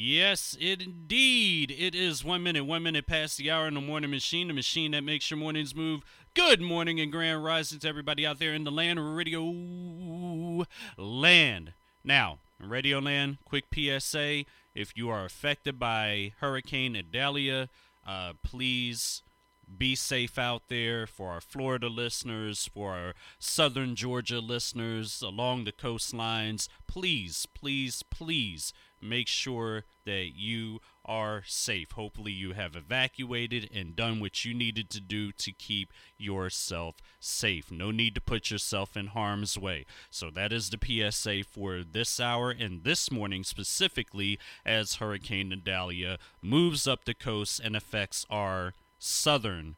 Yes, it indeed. It is one minute, one minute past the hour in the morning machine, the machine that makes your mornings move. Good morning and grand rising to everybody out there in the land radio land. Now, Radio Land, quick PSA. If you are affected by Hurricane Idalia, uh, please be safe out there for our Florida listeners, for our southern Georgia listeners along the coastlines. Please, please, please make sure that you are safe. Hopefully, you have evacuated and done what you needed to do to keep yourself safe. No need to put yourself in harm's way. So, that is the PSA for this hour and this morning specifically as Hurricane Idalia moves up the coast and affects our southern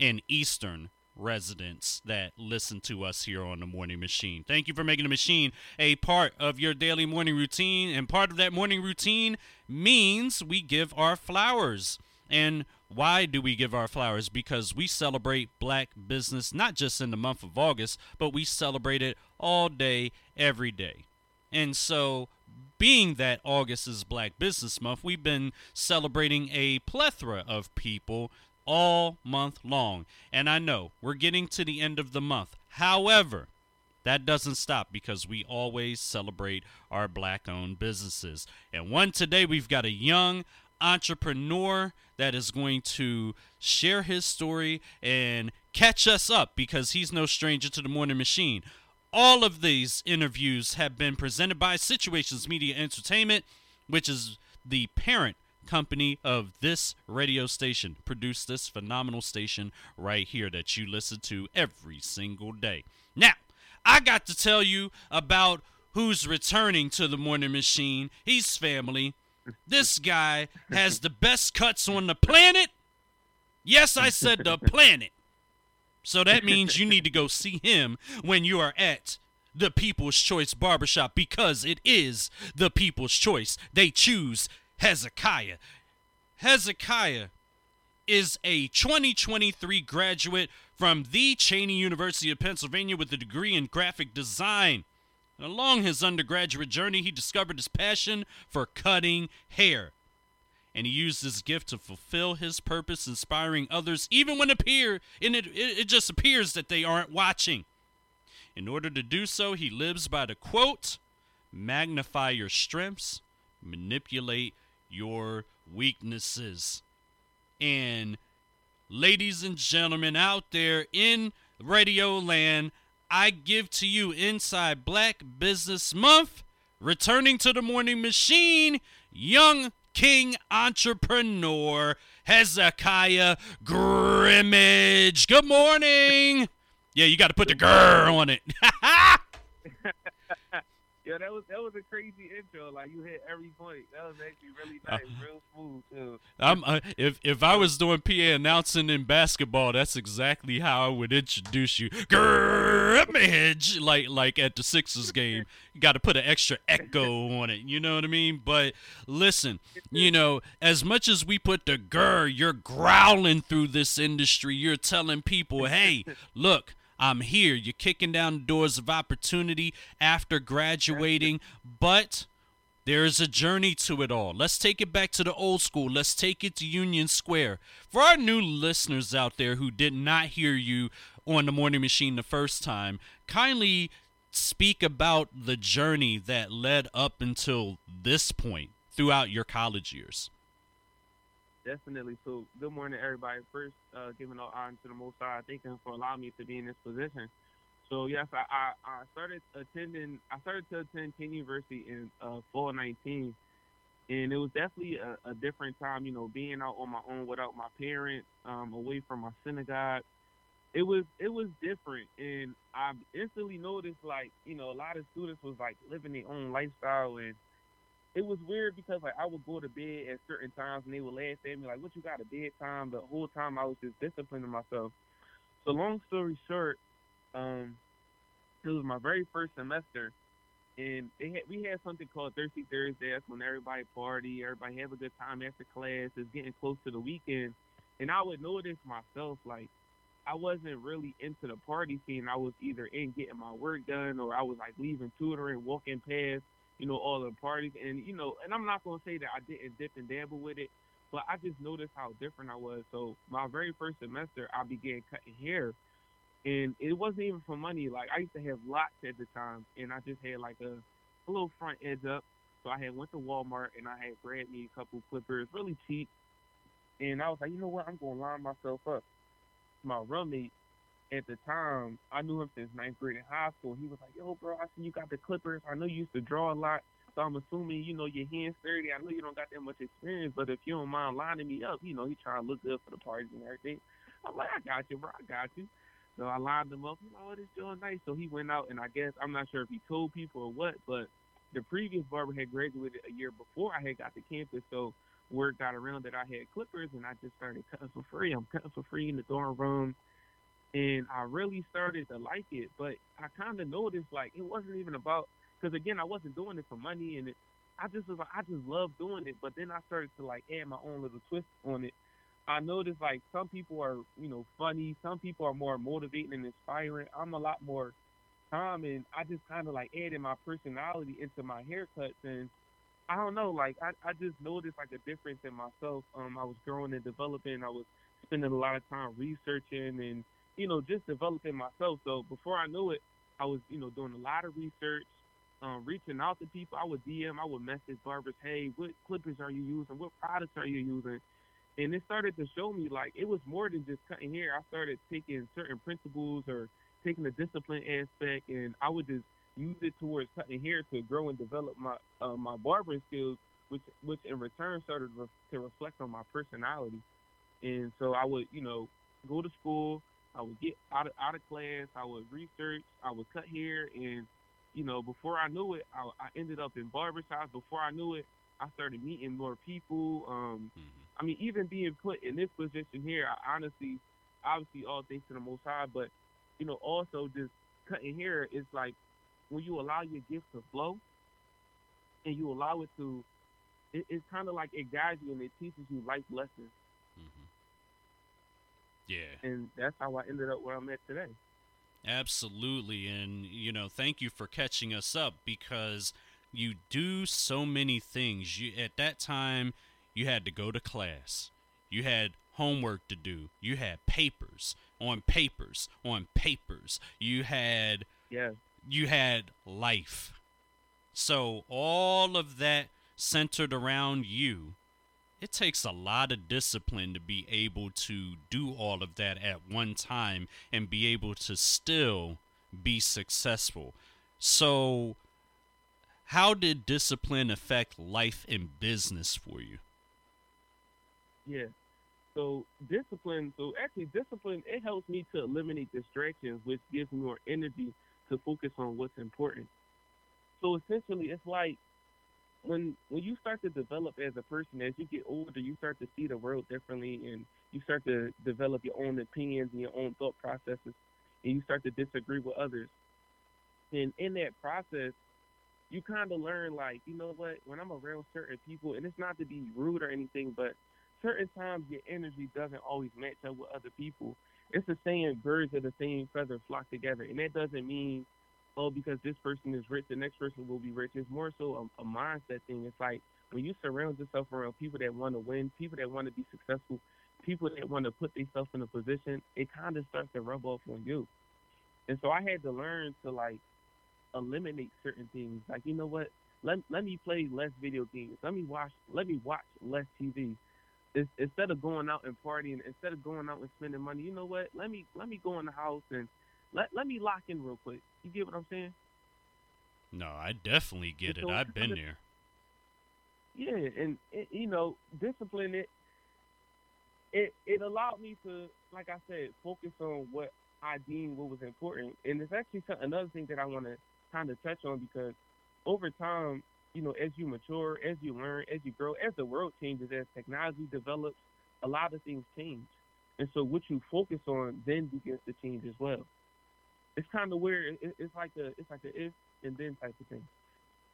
and eastern residents that listen to us here on the Morning Machine. Thank you for making the machine a part of your daily morning routine. And part of that morning routine means we give our flowers. And why do we give our flowers? Because we celebrate black business not just in the month of August, but we celebrate it all day, every day. And so, being that August is Black Business Month, we've been celebrating a plethora of people all month long. And I know we're getting to the end of the month. However, that doesn't stop because we always celebrate our black owned businesses. And one today, we've got a young entrepreneur that is going to share his story and catch us up because he's no stranger to the morning machine. All of these interviews have been presented by Situations Media Entertainment, which is the parent company of this radio station produced this phenomenal station right here that you listen to every single day. Now, I got to tell you about who's returning to the morning machine. He's family. This guy has the best cuts on the planet. Yes, I said the planet. So that means you need to go see him when you are at the People's Choice Barbershop because it is the People's Choice. They choose Hezekiah. Hezekiah is a 2023 graduate from the Cheyney University of Pennsylvania with a degree in graphic design. And along his undergraduate journey, he discovered his passion for cutting hair. And he used this gift to fulfill his purpose, inspiring others, even when appear and it, it, it just appears that they aren't watching. In order to do so, he lives by the quote magnify your strengths, manipulate your weaknesses. And ladies and gentlemen out there in radio land, I give to you inside Black Business Month, returning to the morning machine, young king entrepreneur Hezekiah Grimmage. Good morning. Yeah, you got to put the grr on it. Yeah, that was that was a crazy intro. Like you hit every point. That was actually really uh, nice, uh, real smooth too. I'm uh, if if I was doing PA announcing in basketball, that's exactly how I would introduce you. Grimmage, like like at the Sixers game, you got to put an extra echo on it. You know what I mean? But listen, you know, as much as we put the grr, you're growling through this industry. You're telling people, hey, look. I'm here. You're kicking down the doors of opportunity after graduating, but there's a journey to it all. Let's take it back to the old school. Let's take it to Union Square. For our new listeners out there who did not hear you on the morning machine the first time, kindly speak about the journey that led up until this point throughout your college years definitely. So, good morning, everybody. First, uh, giving all honor to the Most High, thank Him for allowing me to be in this position. So, yes, I, I, I started attending. I started to attend King University in uh, fall 19, and it was definitely a, a, different time. You know, being out on my own without my parents, um, away from my synagogue. It was it was different, and I instantly noticed like you know a lot of students was like living their own lifestyle and it was weird because like I would go to bed at certain times and they would laugh at me like, "What you got a bedtime?" The whole time I was just disciplining myself. So long story short, um, it was my very first semester, and they had, we had something called Thirsty Thursday. That's when everybody party, everybody have a good time after class. It's getting close to the weekend, and I would notice myself like I wasn't really into the party scene. I was either in getting my work done or I was like leaving tutoring, walking past you know, all the parties. And, you know, and I'm not going to say that I didn't dip and dabble with it, but I just noticed how different I was. So my very first semester, I began cutting hair. And it wasn't even for money. Like I used to have lots at the time, and I just had like a, a little front edge up. So I had went to Walmart and I had grabbed me a couple clippers, really cheap. And I was like, you know what, I'm gonna line myself up. My roommate at the time, I knew him since ninth grade in high school. He was like, yo, bro, I see you got the clippers. I know you used to draw a lot. So I'm assuming, you know, your hands sturdy. I know you don't got that much experience, but if you don't mind lining me up, you know, he trying to look good for the parties and everything. I'm like, I got you, bro. I got you. So I lined him up. Oh, this doing nice. So he went out, and I guess I'm not sure if he told people or what, but the previous barber had graduated a year before I had got to campus. So word got around that I had clippers, and I just started cutting for free. I'm cutting for free in the dorm room, and I really started to like it. But I kind of noticed like it wasn't even about because again I wasn't doing it for money, and it, I just was like I just love doing it. But then I started to like add my own little twist on it I noticed like some people are, you know, funny. Some people are more motivating and inspiring. I'm a lot more calm, and I just kind of like added my personality into my haircuts, and I don't know, like I, I just noticed like a difference in myself. Um, I was growing and developing. I was spending a lot of time researching and you know just developing myself. So before I knew it, I was you know doing a lot of research, um, reaching out to people. I would DM, I would message barbers, hey, what clippers are you using? What products are you using? and it started to show me like it was more than just cutting hair. I started taking certain principles or taking the discipline aspect, and I would just use it towards cutting hair to grow and develop my uh, my barbering skills, which which in return started to reflect on my personality. And so I would, you know, go to school. I would get out of out of class. I would research. I would cut hair, and you know, before I knew it, I, I ended up in barbershops. Before I knew it, I started meeting more people. Um, mm-hmm. I mean, even being put in this position here, I honestly, obviously, all thanks to the Most High, but you know, also just cutting hair is like when you allow your gift to flow, and you allow it to, it, it's kind of like it guides you and it teaches you life lessons. Yeah, and that's how I ended up where I'm at today. Absolutely, and you know, thank you for catching us up because you do so many things. You at that time you had to go to class. You had homework to do. You had papers on papers on papers. You had yeah. You had life. So all of that centered around you. It takes a lot of discipline to be able to do all of that at one time and be able to still be successful. So how did discipline affect life and business for you? Yeah. So discipline, so actually discipline, it helps me to eliminate distractions, which gives me more energy to focus on what's important. So essentially, it's like when when you start to develop as a person, as you get older, you start to see the world differently, and you start to develop your own opinions and your own thought processes, and you start to disagree with others. And in that process, you kind of learn, like, you know what? When I'm around certain people, and it's not to be rude or anything, but certain times your energy doesn't always match up with other people. It's the saying birds of the same feather flock together. And that doesn't mean, oh, because this person is rich, the next person will be rich. It's more so a, a mindset thing. It's like when you surround yourself around people that want to win, people that want to be successful, people that want to put themselves in a position, it kind of starts to rub off on you. And so I had to learn to like eliminate certain things. Like, you know what? Let, let me play less video games. Let me watch let me watch less TV it's, instead of going out and partying, instead of going out and spending money, you know what? Let me let me go in the house and let let me lock in real quick. You get what I'm saying? No, I definitely get and it. So I've been there. Yeah, and it, you know, discipline it. It it allowed me to, like I said, focus on what I deemed what was important, and it's actually another thing that I want to kind of touch on because over time you know, as you mature, as you learn, as you grow, as the world changes, as technology develops, a lot of things change. And so what you focus on then begins to change as well. It's kind of weird. It's like a it's like a if and then type of thing.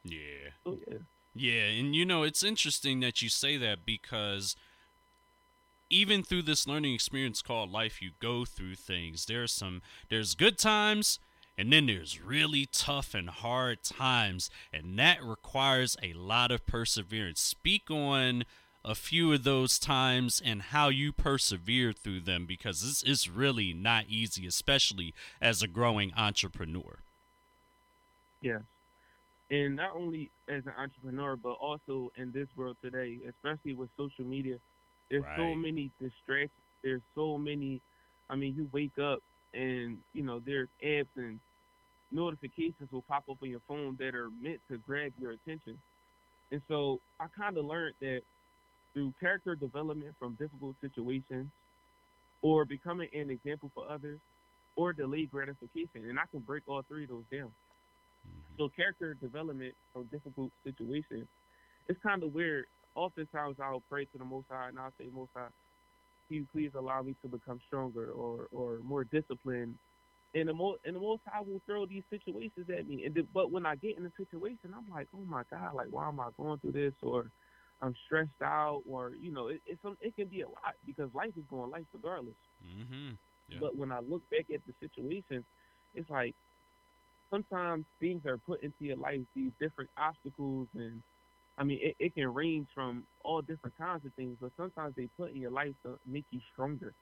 Yeah. So, yeah. Yeah, and you know it's interesting that you say that because even through this learning experience called life, you go through things. There's some there's good times And then there's really tough and hard times, and that requires a lot of perseverance. Speak on a few of those times and how you persevere through them because this is really not easy, especially as a growing entrepreneur. Yes. And not only as an entrepreneur, but also in this world today, especially with social media, there's right. so many distractions. There's so many. I mean, you wake up and you know there's apps and notifications will pop up on your phone that are meant to grab your attention. And so I kind of learned that through character development from difficult situations, or becoming an example for others, or delayed gratification. And I can break all three of those down. Mm-hmm. So character development from difficult situations, it's kind of weird. Oftentimes I'll pray to the Most High and I'll say, Most High, you please allow me to become stronger or, or more disciplined and the most and the most I will throw these situations at me. And the, but when I get in a situation, I'm like, oh my god, like why am I going through this? Or I'm stressed out, or you know, it, it's some, it can be a lot because life is going life regardless. Mm-hmm. Yeah. But when I look back at the situation, it's like sometimes things are put into your life, these different obstacles, and I mean, it, it can range from all different kinds of things, but sometimes they put in your life to make you stronger.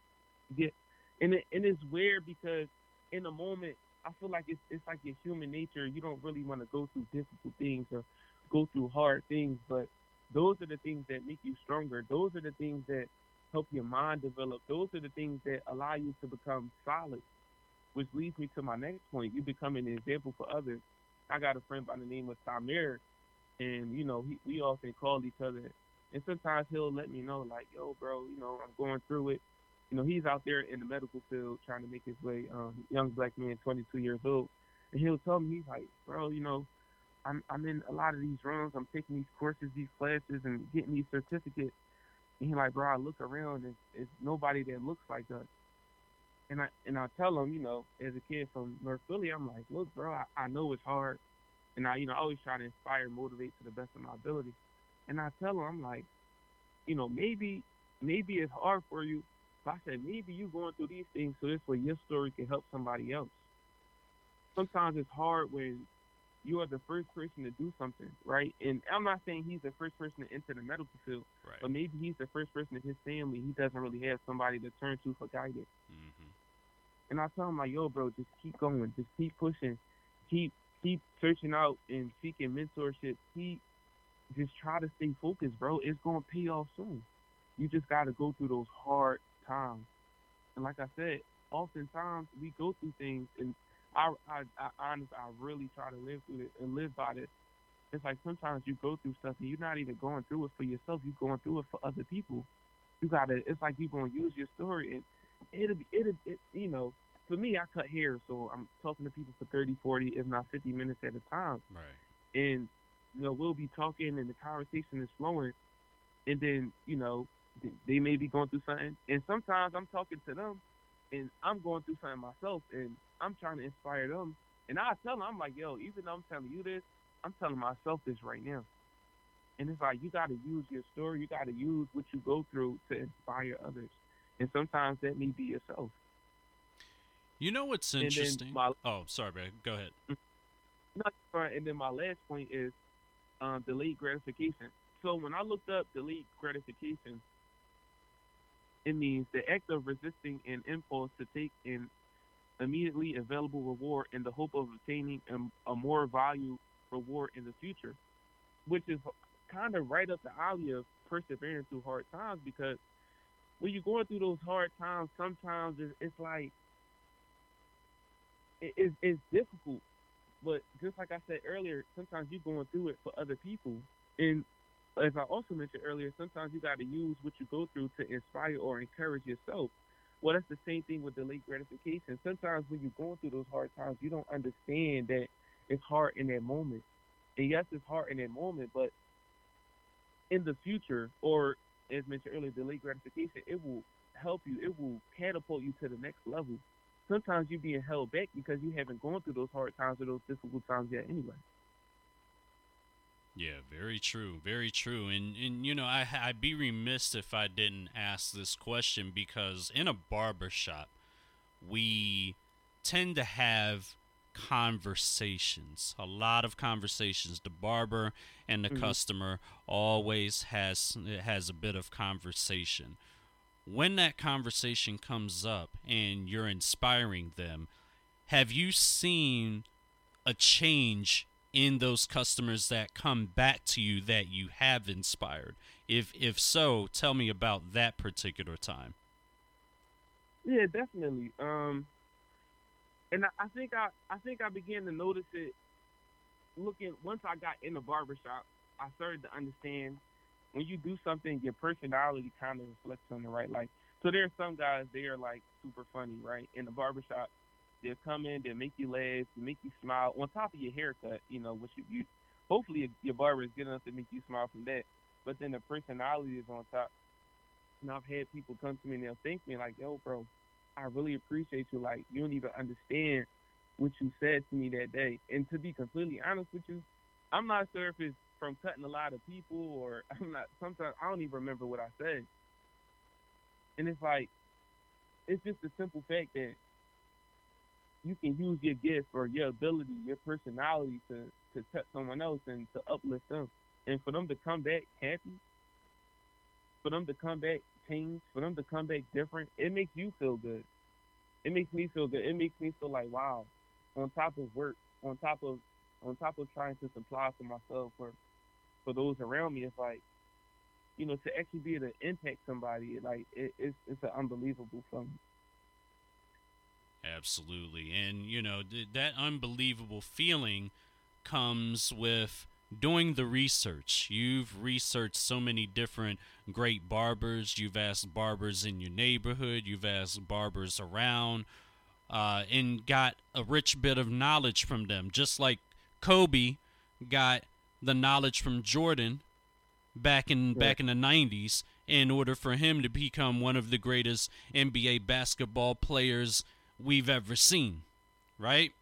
You get, and it, and it's weird because in the moment, I feel like it's it's like your human nature. You don't really want to go through difficult things or go through hard things, but those are the things that make you stronger. Those are the things that help your mind develop. Those are the things that allow you to become solid. Which leads me to my next point. You become an example for others. I got a friend by the name of Samir, and you know he, we often call each other. And sometimes he'll let me know, like, "Yo, bro, you know I'm going through it." you know, he's out there in the medical field trying to make his way. Um, young black man, 22 years old, and he'll tell me, he's like, bro, you know, I'm I'm in a lot of these rooms. I'm taking these courses, these classes, and getting these certificates. And he's like, bro, I look around, and it's nobody that looks like us. And I and I tell him, you know, as a kid from North Philly, I'm like, look, bro, I, I know it's hard, and I, you know, I always try to inspire, motivate to the best of my ability. And I tell him, I'm like, you know, maybe maybe it's hard for you, but I said, maybe you're going through these things so this way your story can help somebody else. Sometimes it's hard when you are the first person to do something, right? And I'm not saying he's the first person to enter the medical field, right. but maybe he's the first person in his family he doesn't really have somebody to turn to for guidance. Mm-hmm. And I tell him like, yo, bro, just keep going, just keep pushing, keep keep searching out and seeking mentorship. Keep just try to stay focused, bro. It's gonna pay off soon. You just gotta go through those hard times. And like I said, oftentimes we go through things, and I, I, I honestly, I really try to live through it and live by this. It's like sometimes you go through stuff and you're not even going through it for yourself. You're going through it for other people. You gotta. It's like you're gonna use your story, and it'll be, it'll, it, you know. For me, I cut hair, so I'm talking to people for 30, 40, if not 50 minutes at a time. Right. And you know, we'll be talking, and the conversation is flowing, and then you know, they may be going through something, and sometimes I'm talking to them, and I'm going through something myself, and I'm trying to inspire them. And I tell them, I'm like, yo, even though I'm telling you this, I'm telling myself this right now. And it's like you got to use your story, you got to use what you go through to inspire others, and sometimes that may be yourself. You know what's interesting? My, oh, sorry, man. Go ahead. No, and then my last point is um, delayed gratification. So when I looked up delayed gratification, it means the act of resisting an impulse to take an immediately available reward in the hope of obtaining a, a more value reward in the future, which is kind of right up the alley of persevering through hard times because when you're going through those hard times, sometimes it's, it's like it, it's, it's difficult. But just like I said earlier, sometimes you're going through it for other people, and as I also mentioned earlier, sometimes you got to use what you go through to inspire or encourage yourself. Well, that's the same thing with delayed gratification. Sometimes when you're going through those hard times, you don't understand that it's hard in that moment. And yes, it's hard in that moment, but in the future, or as mentioned earlier, delayed gratification, it will help you. It will catapult you to the next level. Sometimes you're being held back because you haven't gone through those hard times or those difficult times yet anyway. Yeah, very true, very true. And and you know, I I'd be remiss if I didn't ask this question because in a barber shop, we tend to have conversations, a lot of conversations. The barber and the Mhm. customer always has has a bit of conversation. When that conversation comes up and you're inspiring them, have you seen a change in those customers that come back to you that you have inspired? If if so, tell me about that particular time. Yeah, definitely. Um, and I, I think I, I think I began to notice it. Looking once I got in the barbershop, I started to understand when you do something, your personality kind of reflects on the right. Like, so there are some guys they are like super funny, right? In the barbershop, they'll come in, they'll make you laugh, they'll make you smile. On top of your haircut, you know, which you, you hopefully your barber is good enough to make you smile from that. But then the personality is on top. And I've had people come to me and they'll thank me like, "Yo, bro, I really appreciate you. Like, you don't even understand what you said to me that day." And to be completely honest with you, I'm not sure if it's from cutting a lot of people or I'm not. Sometimes I don't even remember what I said. And it's like, it's just the simple fact that you can use your gift or your ability, your personality to to touch someone else and to uplift them, and for them to come back happy, for them to come back changed, for them to come back different, it makes you feel good. It makes me feel good. It makes me feel like wow. On top of work, on top of on top of trying to supply for myself or for those around me, it's like, you know, to actually be able to impact somebody, like it, it's it's an unbelievable feeling. Absolutely. And, you know, th- that unbelievable feeling comes with doing the research. You've researched so many different great barbers. You've asked barbers in your neighborhood, you've asked barbers around, uh, and got a rich bit of knowledge from them. Just like Kobe got the knowledge from Jordan back in back in the 90s in order for him to become one of the greatest NBA basketball players we've ever seen, right?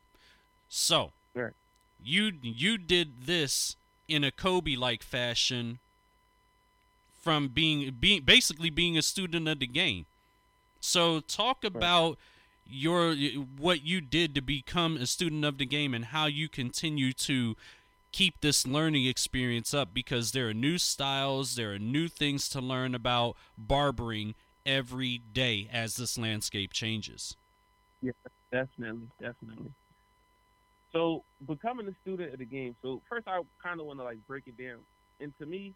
So, Right. you you did this in a Kobe like fashion from being being basically being a student of the game. So, talk about your what you did to become a student of the game and how you continue to keep this learning experience up because there are new styles, there are new things to learn about barbering every day as this landscape changes. Yeah, definitely, definitely. So becoming a student of the game. So first, I kind of want to like break it down. And to me,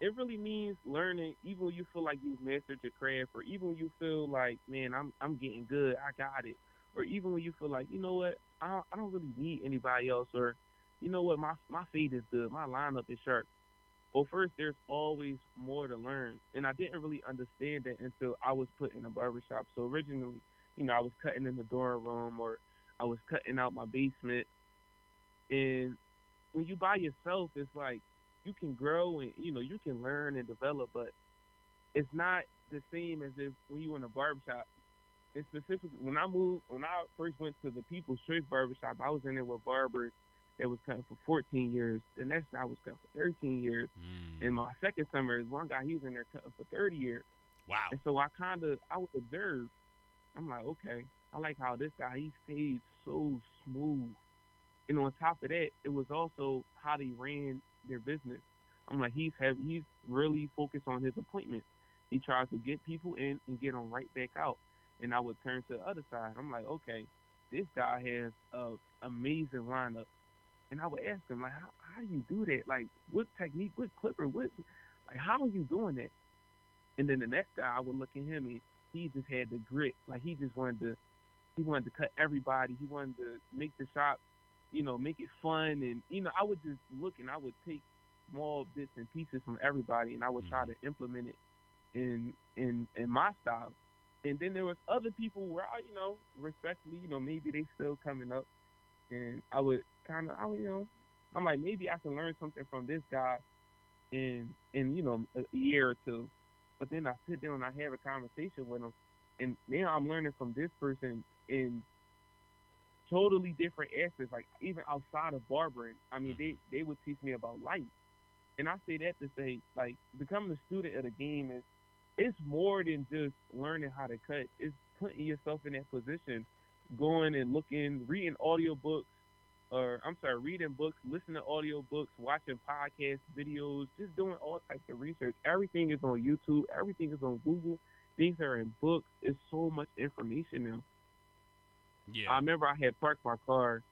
it really means learning. Even when you feel like you've mastered your craft, or even when you feel like, man, I'm I'm getting good, I got it. Or even when you feel like, you know what, I don't, I don't really need anybody else. Or, you know what, my my fade is good, my lineup is sharp. Well, first, there's always more to learn, and I didn't really understand that until I was put in a barbershop. So originally, you know, I was cutting in the dorm room or I was cutting out my basement. And when you by yourself, it's like you can grow and you know you can learn and develop, but it's not the same as if when you in a barbershop. And specifically, when I moved, when I first went to the People's Choice Barbershop, I was in there with barbers that was cutting for 14 years. The next guy was cutting for 13 years. Mm. And my second summer, is one guy he was in there cutting for 30 years. Wow. And so I kind of I would observe. I'm like, okay, I like how this guy he stayed so smooth. And on top of that, it was also how they ran their business. I'm like, he's have he's really focused on his appointments. He tries to get people in and get them right back out. And I would turn to the other side. I'm like, okay, this guy has a amazing lineup. And I would ask him like, how how do you do that? Like, what technique? What clipper? What? Like, how are you doing that? And then the next guy, I would look at him and he just had the grit. Like he just wanted to, he wanted to cut everybody. He wanted to make the shop, you know, make it fun. And you know, I would just look and I would take small bits and pieces from everybody, and I would try mm-hmm. to implement it in in in my style. And then there was other people where I, you know, respectfully, you know, maybe they still coming up, and I would kind of, I would, you know, I'm like maybe I can learn something from this guy in in you know a year or two. But then I sit down and I have a conversation with them, and now I'm learning from this person in totally different aspects, like even outside of barbering. I mean, they they would teach me about life, and I say that to say, like, becoming a student of the game is it's more than just learning how to cut. It's putting yourself in that position going and looking, reading audiobooks, or I'm sorry, reading books, listening to audiobooks, watching podcasts, videos, just doing all types of research. Everything is on YouTube. Everything is on Google. Things are in books. It's so much information now. Yeah. I remember I had parked my car.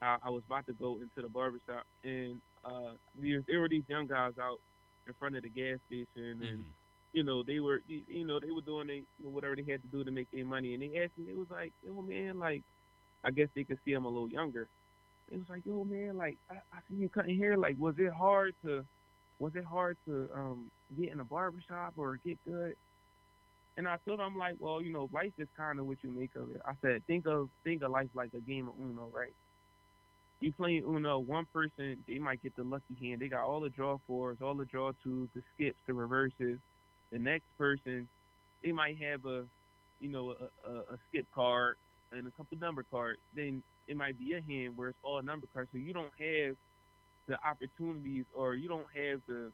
I, I was about to go into the barbershop, and uh, there, there were these young guys out in front of the gas station, and Mhm. you know they were, you know, they were doing they, whatever they had to do to make their money, and they asked me, it was like, yo man, like, I guess they could see I'm a little younger. It was like, yo man, like, I, I see you cutting hair. Like, was it hard to, was it hard to um get in a barbershop or get good? And I told him like, well, you know, life is kind of what you make of it. I said, think of think of life like a game of Uno, right? You playing Uno, one person they might get the lucky hand. They got all the draw fours, all the draw twos, the skips, the reverses. The next person, they might have a, you know, a, a, a skip card and a couple number cards. Then it might be a hand where it's all number cards. So you don't have the opportunities or you don't have the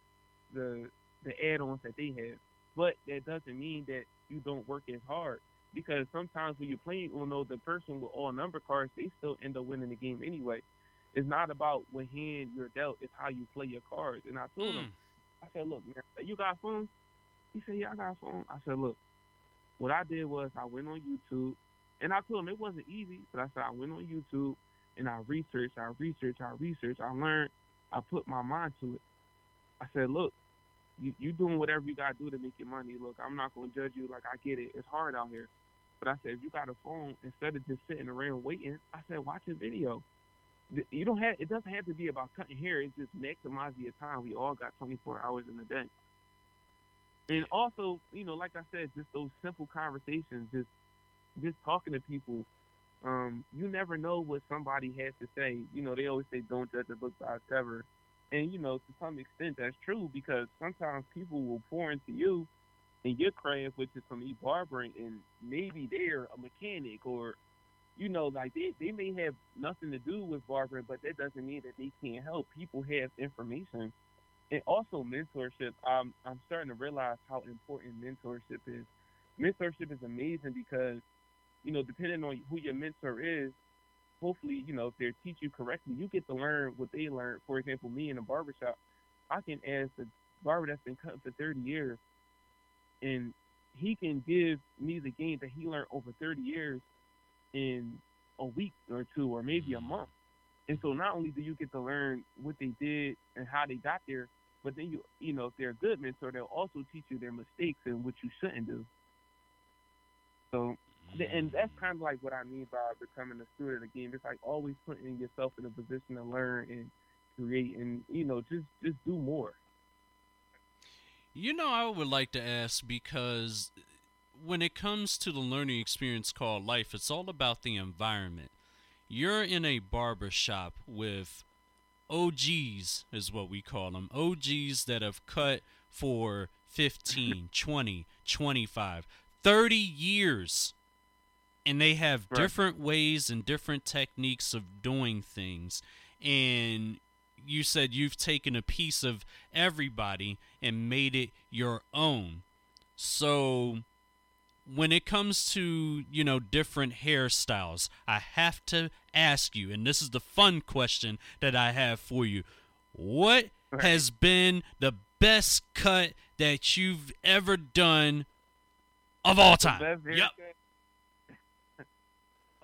the the add-ons that they have. But that doesn't mean that you don't work as hard because sometimes when you're playing Uno, the person with all number cards, they still end up winning the game anyway. It's not about what hand you're dealt; it's how you play your cards. And I told him, Mm. I said, "Look, man, you got a phone?" He said, "Yeah, I got a phone." I said, "Look, what I did was I went on YouTube, and I told him it wasn't easy, but I said I went on YouTube and I researched, I researched, I researched, I learned, I put my mind to it. I said, look, you you doing whatever you gotta do to make your money. Look, I'm not gonna judge you. Like I get it, it's hard out here, but I said if you got a phone, instead of just sitting around waiting, I said watch a video. You don't have. It doesn't have to be about cutting hair. It's just maximizing your time. We all got 24 hours in a day. And also, you know, like I said, just those simple conversations, just just talking to people. Um, you never know what somebody has to say. You know, they always say don't judge a book by its cover. And you know, to some extent that's true because sometimes people will pour into you and your craft, which is from e barbering, and maybe they're a mechanic or you know, like they, they may have nothing to do with barbering, but that doesn't mean that they can't help. People have information. And also mentorship. Um, I'm starting to realize how important mentorship is. Mentorship is amazing because, you know, depending on who your mentor is, hopefully, you know, if they teach you correctly, you get to learn what they learned. For example, me in a barbershop, I can ask a barber that's been cutting for 30 years, and he can give me the game that he learned over 30 years in a week or two or maybe a month. And so not only do you get to learn what they did and how they got there, but then you you know if they're a good mentor, they'll also teach you their mistakes and what you shouldn't do. So Mm-hmm. and that's kind of like what I mean by becoming a student game. It's like always putting yourself in a position to learn and create and you know just just do more. You know, I would like to ask because when it comes to the learning experience called life, it's all about the environment. You're in a barber shop with OGs, is what we call them. OGs that have cut for 15, 20, 25, 30 years. And they have Right. different ways and different techniques of doing things. And you said you've taken a piece of everybody and made it your own. So when it comes to, you know, different hairstyles, I have to ask you, and this is the fun question that I have for you. What Right. has been the best cut that you've ever done of all time? Yep.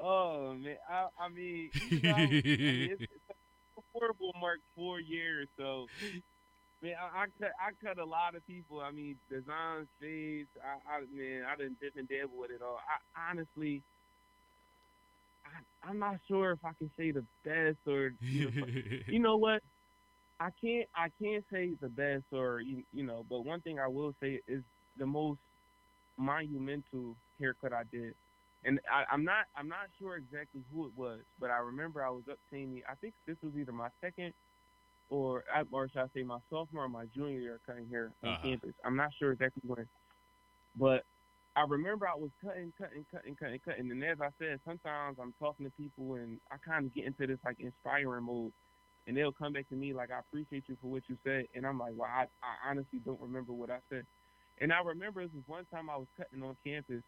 Oh man, I, I mean, you know, I mean, it's, it's horrible mark four years, so man, I, I cut I cut a lot of people. I mean, design fades. I, I man, I didn't dip and dabble with it all. I honestly. I, I'm not sure if I can say the best or you know, you know what? I can't I can't say the best or you, you know, but one thing I will say is the most monumental haircut I did. And I, I'm not I'm not sure exactly who it was, but I remember I was up the I think this was either my second or I- or should I say my sophomore or my junior year cutting hair on Uh-huh. campus. I'm not sure exactly when. But I remember I was cutting, cutting, cutting, cutting, cutting, and as I said, sometimes I'm talking to people and I kind of get into this like inspiring mode, and they'll come back to me like, "I appreciate you for what you said," and I'm like, "Well, I, I honestly don't remember what I said." And I remember this was one time I was cutting on campus,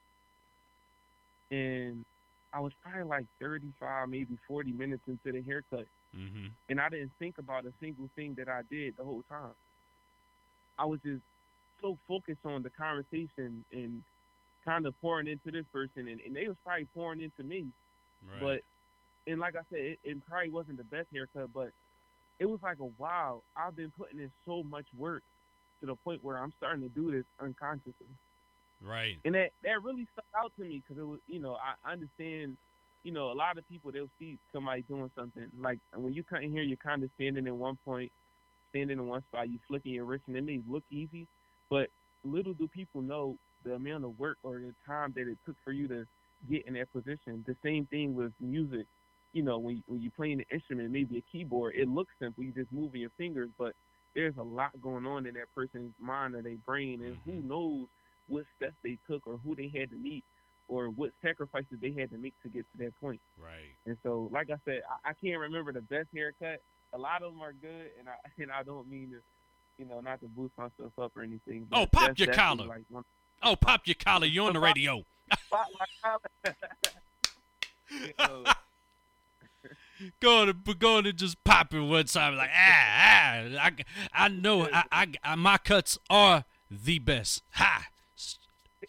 and I was probably like 35, maybe 40 minutes into the haircut, Mm-hmm. and I didn't think about a single thing that I did the whole time. I was just so focused on the conversation and kind of pouring into this person, and, and they was probably pouring into me. Right. But and like I said, it, it probably wasn't the best haircut, but it was like a wow. I've been putting in so much work to the point where I'm starting to do this unconsciously, right. and that that really stuck out to me because it was you know I understand. You know, a lot of people they'll see somebody doing something like when you come in here, you're kind of standing in one point, standing in one spot, you flicking your wrist, and it may look easy, but little do people know the amount of work or the time that it took for you to get in that position. The same thing with music. You know, when when you're playing an instrument, maybe a keyboard, it looks simple. you're just moving your fingers, but there's a lot going on in that person's mind or their brain, and who Mhm. knows what steps they took or who they had to meet or what sacrifices they had to make to get to that point. Right. And so, like I said, I, I can't remember the best haircut. A lot of them are good, and I and I don't mean to, you know, not to boost myself up or anything. Oh, pop that's your collar. Like one, Oh, pop your collar. You're on the radio. pop my collar. You know, Going to going to just pop it one time like ah ah. I, I know I, I, I my cuts are the best. Ha.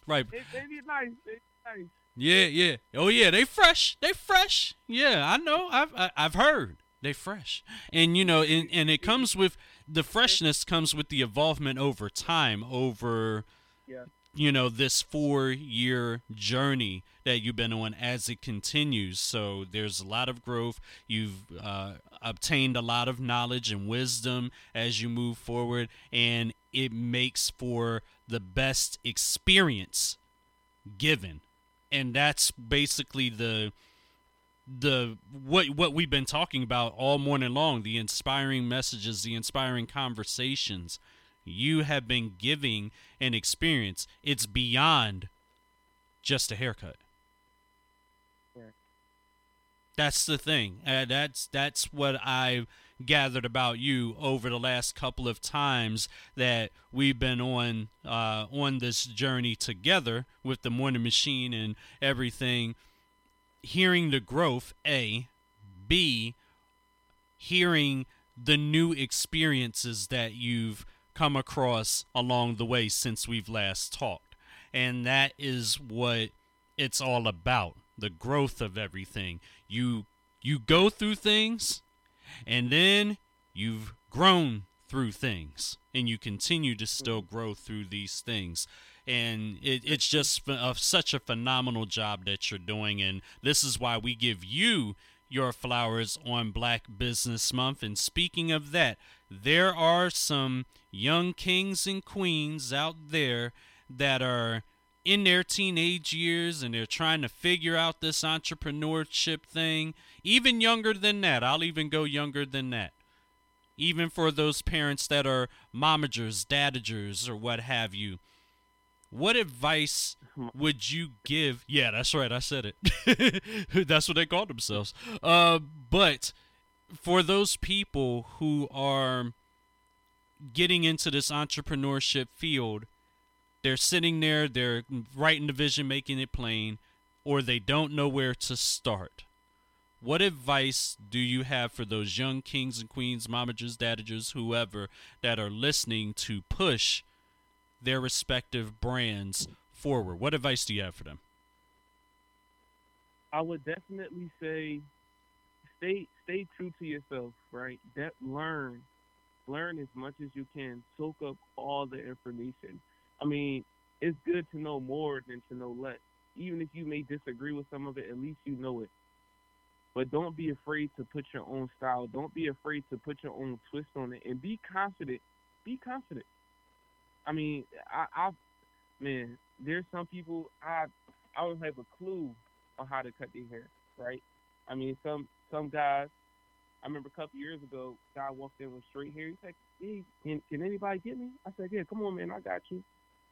Right. they, they be nice. They be nice. Yeah, yeah. Oh yeah, they fresh. They fresh. Yeah, I know. I've I, I've heard they fresh. And you know, and, and it comes with the freshness comes with the involvement over time over Yeah. You know this four year journey that you've been on as it continues. So there's a lot of growth. You've uh, obtained a lot of knowledge and wisdom as you move forward and it makes for the best experience given. And that's basically the the what what we've been talking about all morning long the inspiring messages the inspiring conversations you have been giving an experience. It's beyond just a haircut. That's the thing. Uh, that's that's what i've gathered about you over the last couple of times that we've been on uh, on this journey together with the morning machine and everything. Hearing the growth a. B. Hearing the new experiences that you've come across along the way since we've last talked. And that is what it's all about the growth of everything. You you go through things and then you've grown through things and you continue to still grow through these things. And it, it's just uh, such a phenomenal job that you're doing and this is why we give you your flowers on black business month. And speaking of that there are some young kings and queens out there that are in their teenage years and they're trying to figure out this entrepreneurship thing even younger than that. I'll even go younger than that. Even for those parents that are momagers dadagers or what have you. What advice would you give yeah that's right i said it. That's what they call themselves. Uh, but for those people who are getting into this entrepreneurship field they're sitting there they're writing the vision making it plain or they don't know where to start what advice do you have for those young kings and queens momagers dadagers whoever that are listening to push their respective brands forward what advice do you have for them I would definitely say stay stay true to yourself, right? That learn. Learn as much as you can. Soak up all the information. I mean, it's good to know more than to know less. Even if you may disagree with some of it, at least you know it. But don't be afraid to put your own style. Don't be afraid to put your own twist on it and be confident. Be confident. I mean, I, I man, there's some people I I don't have a clue on how to cut their hair, right? I mean, some some guys. I remember a couple years ago, guy walked in with straight hair. He's like, "Hey, can, can anybody get me?" I said, "Yeah, come on, man, I got you."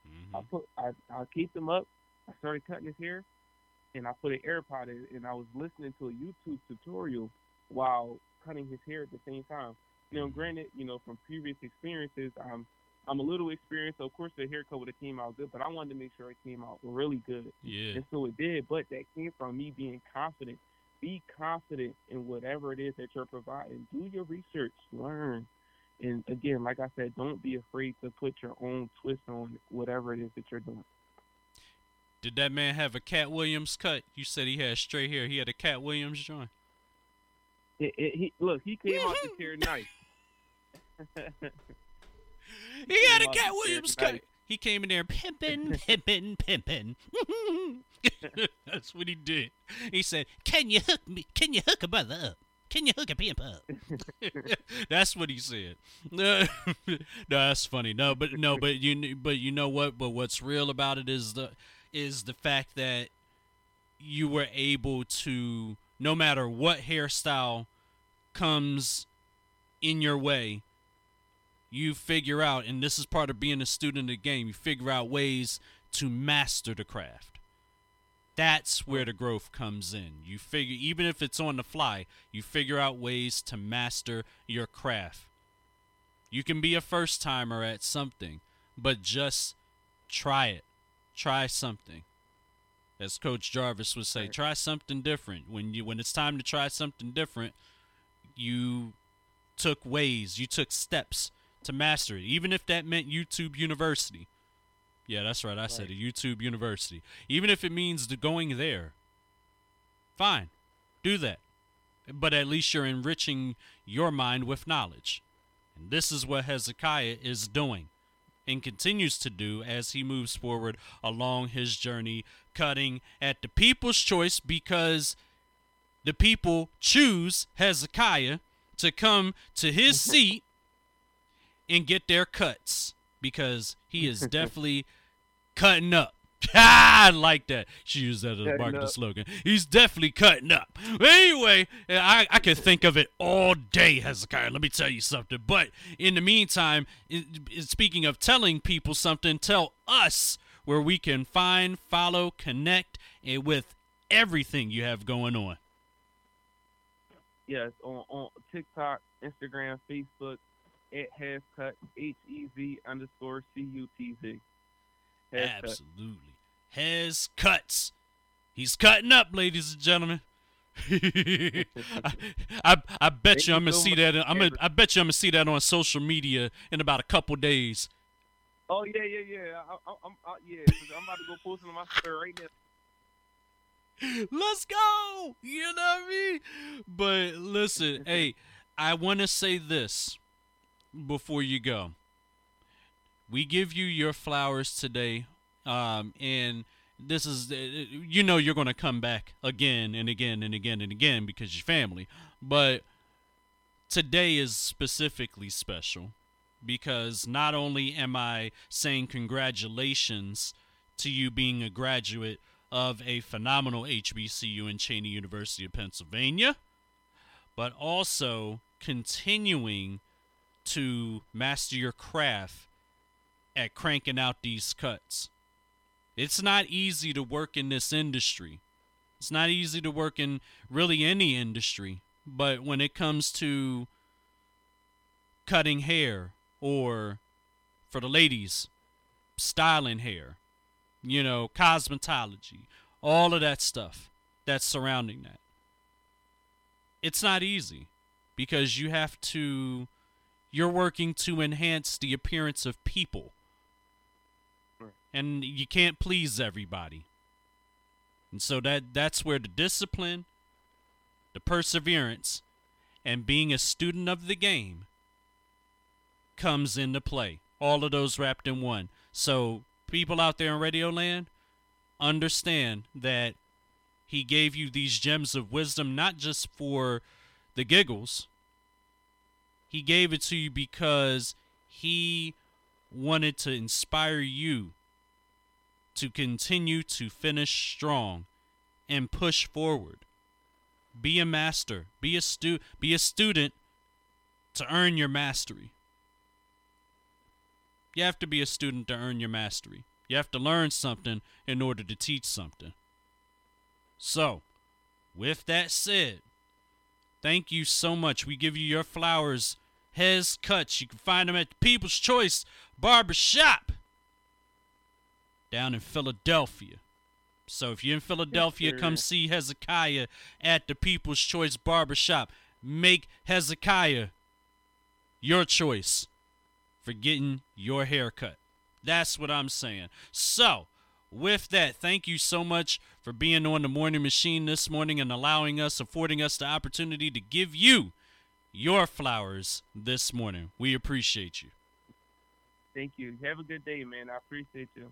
Mm-hmm. I put I I kept him up. I started cutting his hair, and I put an AirPod in, and I was listening to a YouTube tutorial while cutting his hair at the same time. You know, mm-hmm. granted, you know from previous experiences, I'm I'm a little experienced, so of course the haircut would have came out good, but I wanted to make sure it came out really good. Yeah. And so it did, but that came from me being confident. Be confident in whatever it is that you're providing. Do your research, learn. And again, like I said, don't be afraid to put your own twist on whatever it is that you're doing. Did that man have a Katt Williams cut? You said he had straight hair. He had a Katt Williams joint. It, it, he, look, he came out the chair nice. He had a came out Katt the Williams cut. He came in there pimping, pimping, pimping. That's what he did. He said, "Can you hook me? Can you hook a brother up? Can you hook a pimp up?" that's what he said. no, that's funny. No, but no, but you, but you know what? But what's real about it is the is the fact that you were able to, no matter what hairstyle comes in your way, you figure out, and this is part of being a student of the game, you figure out ways to master the craft. That's where the growth comes in. You figure, even if it's on the fly, you figure out ways to master your craft. You can be a first timer at something, but just try it. Try something. As Coach Jarvis would say, try something different. When you when it's time to try something different, you took ways, you took steps to master it, even if that meant YouTube University. Yeah, that's right. I said it. YouTube University. Even if it means the going there, fine, do that. But at least you're enriching your mind with knowledge. And this is what Hezekiah is doing and continues to do as he moves forward along his journey, cutting at the people's choice because the people choose Hezekiah to come to his mm-hmm. seat and get their cuts because he is definitely cutting up. I like that. She used that as a marketing slogan. He's definitely cutting up. Anyway, I, I could think of it all day, Hezekiah. Let me tell you something. But in the meantime, speaking of telling people something, tell us where we can find, follow, connect and with everything you have going on. Yes, on, on TikTok, Instagram, Facebook, it has cut H E Z underscore C U T Z. Absolutely. Hez Cutz. He's cutting up, ladies and gentlemen. I, I I bet Thank you I'm gonna so see that. I'm gonna, I bet you I'm gonna see that on social media in about a couple days. Oh yeah, yeah, yeah. I, I, I'm, I, yeah. I'm about to go post it on my story right now. Let's go. You know what I mean? But listen, hey, I want to say this before you go. We give you your flowers today, um, and this is, uh, you know, you're going to come back again and again and again and again because you're family. But today is specifically special because not only am I saying congratulations to you being a graduate of a phenomenal HBCU in Cheyney University of Pennsylvania, but also continuing to master your craft at cranking out these cuts. It's not easy to work in this industry. It's not easy to work in really any industry, but when it comes to cutting hair or for the ladies, styling hair, you know, cosmetology, all of that stuff that's surrounding that. It's not easy because you have to you're working to enhance the appearance of people. And you can't please everybody. And so that that's where the discipline, the perseverance, and being a student of the game comes into play. All of those wrapped in one. So people out there in Radio Land, understand that he gave you these gems of wisdom not just for the giggles. He gave it to you because he wanted to inspire you to continue to finish strong and push forward. Be a master, be a stu- be a student to earn your mastery. You have to be a student to earn your mastery. You have to learn something in order to teach something. So, with that said, thank you so much. We give you your flowers Hez Cutz. You can find him at the People's Choice Barber Shop down in Philadelphia. So if you're in Philadelphia, Yes, come see Hezekiah at the People's Choice Barber Shop. Make Hezekiah your choice for getting your haircut. That's what I'm saying. So, with that, thank you so much for being on the morning machine this morning and allowing us, affording us the opportunity to give you your flowers this morning. We appreciate you. Thank you. Have a good day, man. I appreciate you.